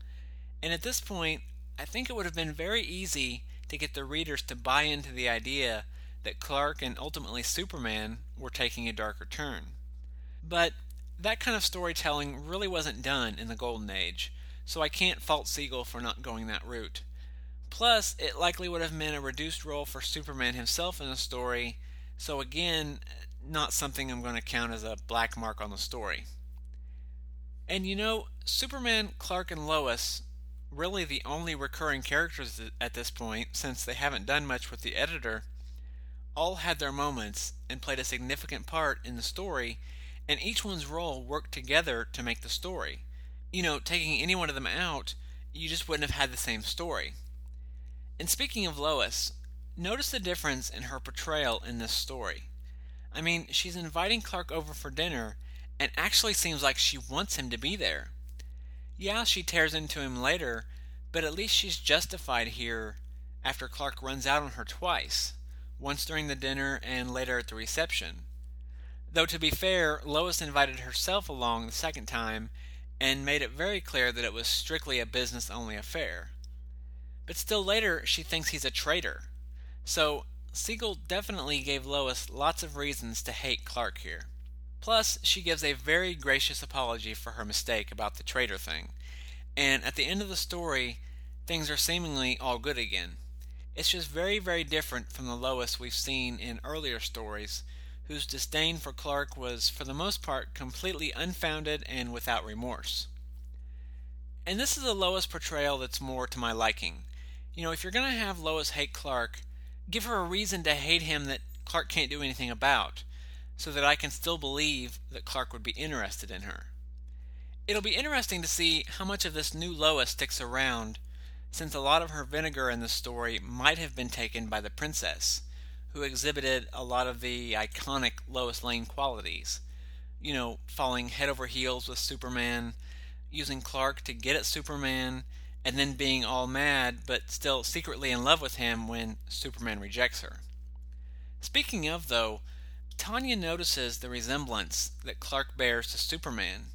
And at this point, I think it would have been very easy to get the readers to buy into the idea that Clark and ultimately Superman were taking a darker turn. But that kind of storytelling really wasn't done in the Golden Age, so I can't fault Siegel for not going that route. Plus, it likely would have meant a reduced role for Superman himself in the story, so again, not something I'm going to count as a black mark on the story. And you know, Superman, Clark, and Lois, really the only recurring characters at this point, since they haven't done much with the editor, all had their moments and played a significant part in the story, and each one's role worked together to make the story you know, taking any one of them out, you just wouldn't have had the same story. And speaking of Lois, notice the difference in her portrayal in this story. I mean, she's inviting Clark over for dinner and actually seems like she wants him to be there. Yeah, she tears into him later, but at least she's justified here after Clark runs out on her twice, once during the dinner and later at the reception. Though to be fair, Lois invited herself along the second time and made it very clear that it was strictly a business only affair. But still later, she thinks he's a traitor. So, Siegel definitely gave Lois lots of reasons to hate Clark here. Plus, she gives a very gracious apology for her mistake about the traitor thing. And at the end of the story, things are seemingly all good again. It's just very, very different from the Lois we've seen in earlier stories, whose disdain for Clark was, for the most part, completely unfounded and without remorse. And this is a Lois portrayal that's more to my liking. You know, if you're going to have Lois hate Clark, give her a reason to hate him that Clark can't do anything about, so that I can still believe that Clark would be interested in her. It'll be interesting to see how much of this new Lois sticks around, since a lot of her vinegar in the story might have been taken by the princess who exhibited a lot of the iconic Lois Lane qualities. You know, falling head over heels with Superman, using Clark to get at Superman, and then being all mad but still secretly in love with him when Superman rejects her. Speaking of, though, Tanya notices the resemblance that Clark bears to Superman,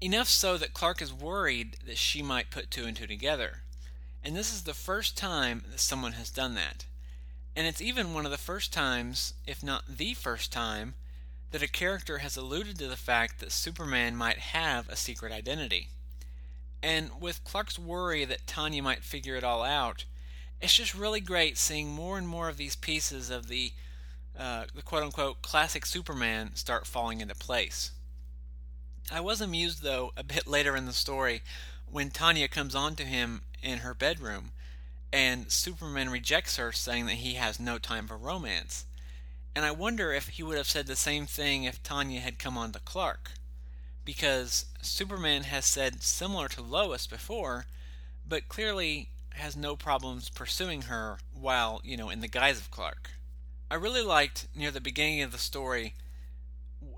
enough so that Clark is worried that she might put two and two together. And this is the first time that someone has done that. And it's even one of the first times, if not the first time, that a character has alluded to the fact that Superman might have a secret identity. And with Clark's worry that Tanya might figure it all out, it's just really great seeing more and more of these pieces of the, uh, the quote unquote classic Superman start falling into place. I was amused, though, a bit [LAUGHS] later in the story when Tanya comes on to him in her bedroom and Superman rejects her, saying that he has no time for romance. And I wonder if he would have said the same thing if Tanya had come on to Clark. Because Superman has said similar to Lois before, but clearly has no problems pursuing her while, you know, in the guise of Clark. I really liked near the beginning of the story,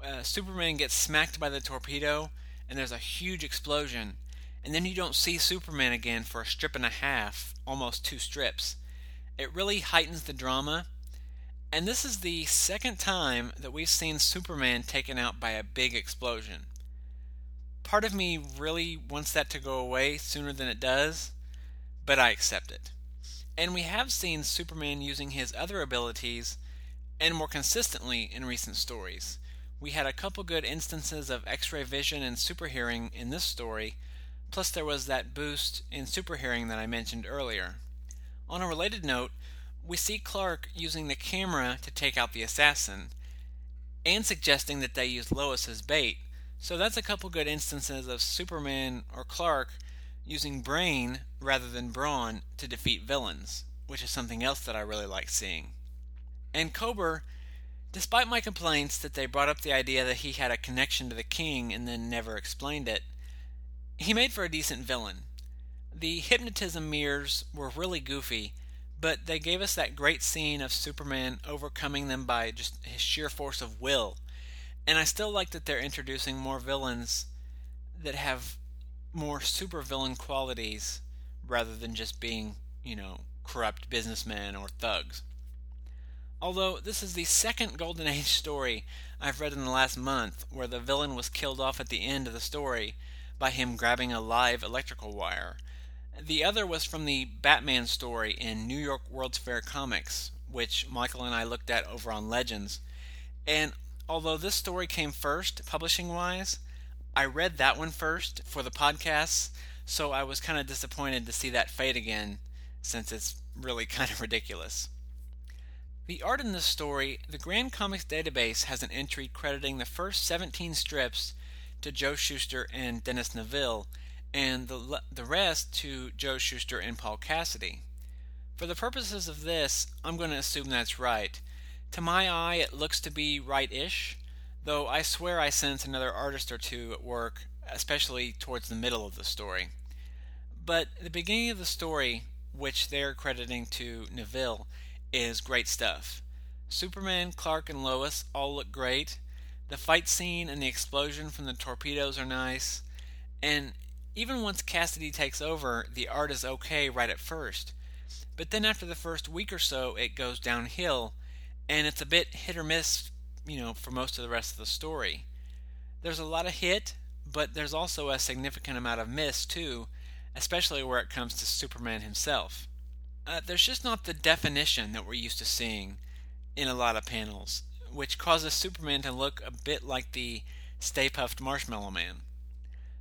uh, Superman gets smacked by the torpedo, and there's a huge explosion, and then you don't see Superman again for a strip and a half, almost two strips. It really heightens the drama, and this is the second time that we've seen Superman taken out by a big explosion. Part of me really wants that to go away sooner than it does, but I accept it. And we have seen Superman using his other abilities, and more consistently in recent stories. We had a couple good instances of X ray vision and super hearing in this story, plus there was that boost in super hearing that I mentioned earlier. On a related note, we see Clark using the camera to take out the assassin, and suggesting that they use Lois as bait. So that's a couple good instances of Superman or Clark using brain rather than brawn to defeat villains, which is something else that I really like seeing. And Kober, despite my complaints that they brought up the idea that he had a connection to the king and then never explained it, he made for a decent villain. The hypnotism mirrors were really goofy, but they gave us that great scene of Superman overcoming them by just his sheer force of will. And I still like that they're introducing more villains that have more supervillain qualities rather than just being, you know, corrupt businessmen or thugs. Although this is the second Golden [LAUGHS] Age story I've read in the last month where the villain was killed off at the end of the story by him grabbing a live electrical wire. The other was from the Batman story in New York World's Fair Comics, which Michael and I looked at over on Legends. And although this story came first, publishing wise, I read that one first for the podcast, so I was kind of disappointed to see that fade again, since it's really [LAUGHS] kind of ridiculous. The art in this story, the Grand Comics database has an entry crediting the first 17 strips to Joe Shuster and Dennis Neville, and the, the rest to Joe Shuster and Paul Cassidy. For the purposes of this, I'm going to assume that's right. To my eye, it looks to be right ish, though I swear I sense another artist or two at work, especially towards the middle of the story. But the beginning of the story, which they're crediting to Neville, is great stuff. Superman, Clark, and Lois all look great. The fight scene and the explosion from the torpedoes are nice. And even once Cassidy takes over, the art is okay right at first. But then after the first week or so, it goes downhill, and it's a bit hit or miss, you know, for most of the rest of the story. There's a lot of hit, but there's also a significant amount of miss, too, especially where it comes to Superman himself. Uh, there's just not the definition that we're used to seeing in a lot of panels which causes Superman to look a bit like the Stay Puft Marshmallow Man.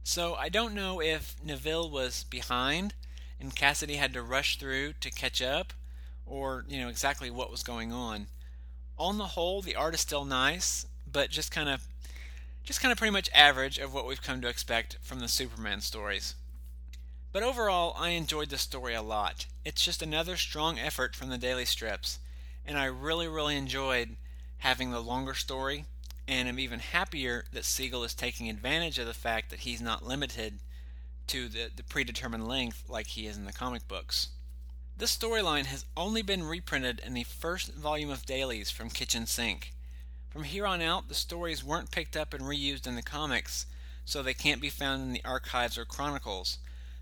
So I don't know if Neville was behind and Cassidy had to rush through to catch up, or you know exactly what was going on. On the whole, the art is still nice, but just kind of just kind of pretty much average of what we've come to expect from the Superman stories. But overall, I enjoyed the story a lot. It's just another strong effort from the daily strips, and I really, really enjoyed having the longer story, and am even happier that Siegel is taking advantage of the fact that he's not limited to the, the predetermined length like he is in the comic books. This storyline has only been reprinted in the first volume of dailies from Kitchen Sink. From here on out, the stories weren't picked up and reused in the comics, so they can't be found in the archives or chronicles.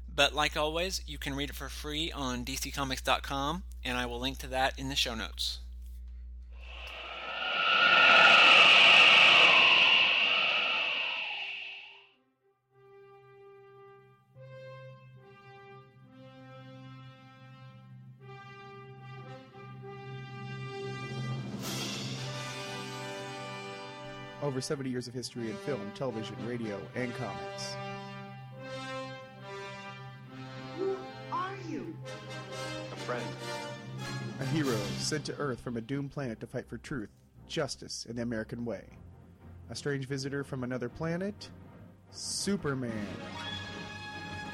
But like always, you can read it for free on dccomics.com, and I will link to that in the show notes. Over 70 years of history in film, television, radio, and comics. Who are you? A friend. A hero sent to Earth from a doomed planet to fight for truth, justice, and the American way. A strange visitor from another planet? Superman.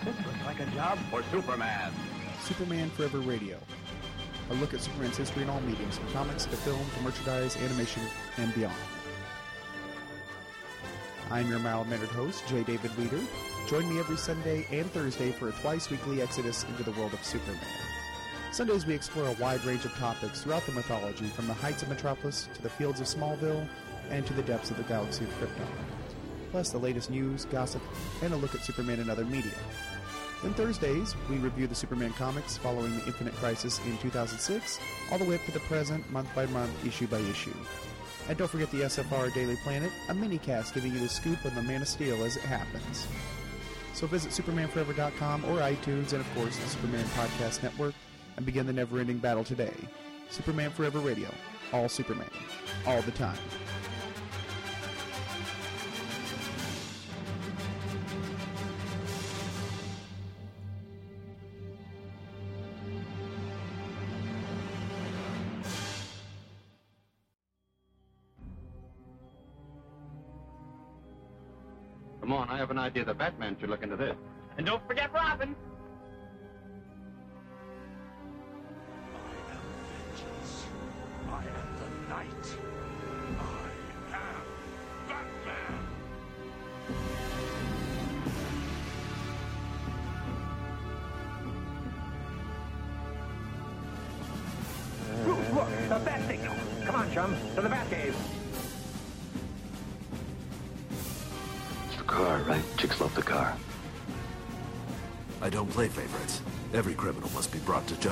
This looks like a job for Superman. Superman Forever Radio. A look at Superman's history in all mediums, from comics to film to merchandise, animation, and beyond. I'm your mild-mannered host, J. David Weter. Join me every Sunday and Thursday for a twice-weekly exodus into the world of Superman. Sundays we explore a wide range of topics throughout the mythology, from the heights of Metropolis to the fields of Smallville and to the depths of the galaxy of Krypton. Plus the latest news, gossip, and a look at Superman and other media. Then Thursdays, we review the Superman comics following the Infinite Crisis in 2006, all the way up to the present, month by month, issue by issue. And don't forget the SFR Daily Planet, a mini cast giving you the scoop on the Man of Steel as it happens. So visit SupermanForever.com or iTunes and, of course, the Superman Podcast Network and begin the never ending battle today. Superman Forever Radio. All Superman. All the time. Idea the Batman should look into this. And don't forget Robin. I am the night.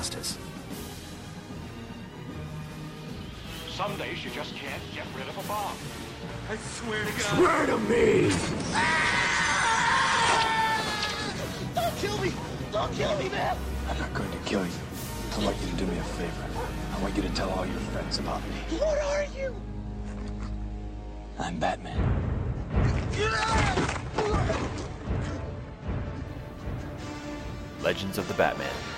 Justice. Some days you just can't get rid of a bomb. I swear to God. Swear to me! Don't kill me! Don't kill me, man! I'm not going to kill you. I want you to do me a favor. I want you to tell all your friends about me. What are you? I'm Batman. Legends of the Batman.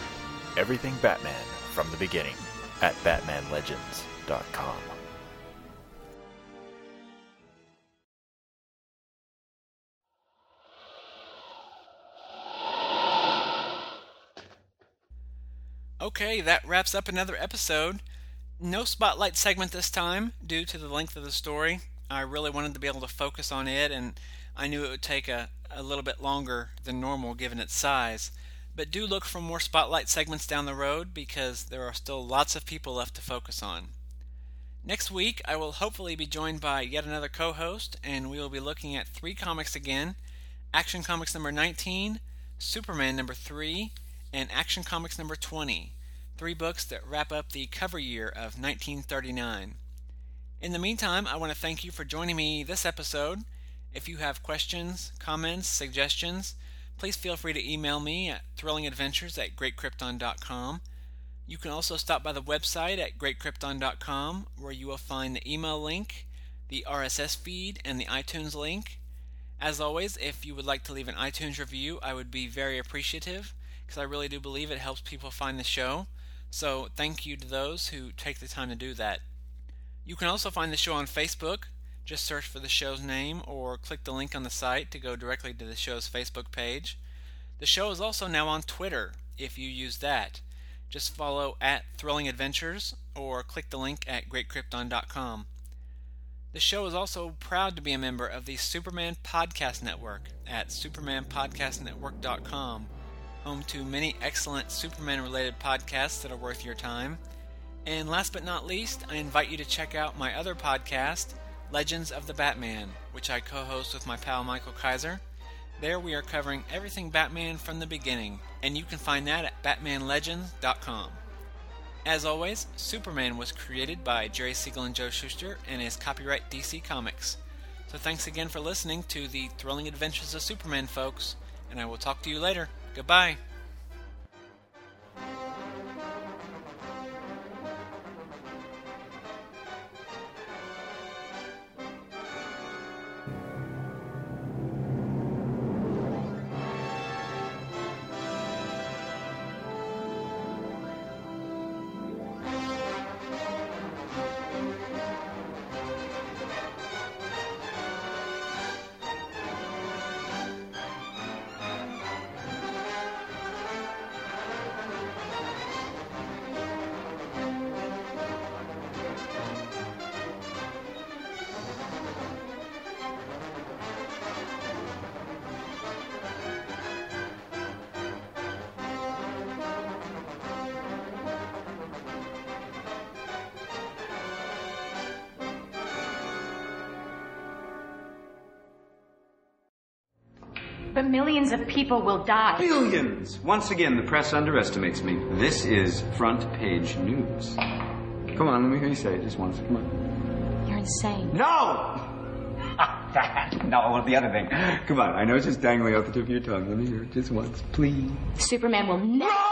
Everything Batman from the beginning at BatmanLegends.com. Okay, that wraps up another episode. No spotlight segment this time due to the length of the story. I really wanted to be able to focus on it, and I knew it would take a, a little bit longer than normal given its size. But do look for more spotlight segments down the road because there are still lots of people left to focus on. Next week, I will hopefully be joined by yet another co host, and we will be looking at three comics again Action Comics number 19, Superman number 3, and Action Comics number 20. Three books that wrap up the cover year of 1939. In the meantime, I want to thank you for joining me this episode. If you have questions, comments, suggestions, please feel free to email me at thrillingadventures at greatkrypton.com. You can also stop by the website at greatkrypton.com where you will find the email link, the RSS feed, and the iTunes link. As always, if you would like to leave an iTunes review, I would be very appreciative because I really do believe it helps people find the show. So, thank you to those who take the time to do that. You can also find the show on Facebook. Just search for the show's name or click the link on the site to go directly to the show's Facebook page. The show is also now on Twitter if you use that. Just follow at Thrilling Adventures or click the link at greatkrypton.com. The show is also proud to be a member of the Superman Podcast Network at supermanpodcastnetwork.com, home to many excellent Superman related podcasts that are worth your time. And last but not least, I invite you to check out my other podcast, Legends of the Batman, which I co host with my pal Michael Kaiser. There we are covering everything Batman from the beginning, and you can find that at batmanlegends.com. As always, Superman was created by Jerry Siegel and Joe Shuster and is copyright DC Comics. So thanks again for listening to the thrilling adventures of Superman, folks, and I will talk to you later. Goodbye. People will die. Billions! Once again, the press underestimates me. This is front page news. Come on, let me hear you say it just once. Come on. You're insane. No! [LAUGHS] no, I want the other thing. Come on, I know it's just dangling off the tip of your tongue. Let me hear it just once, please. Superman will never.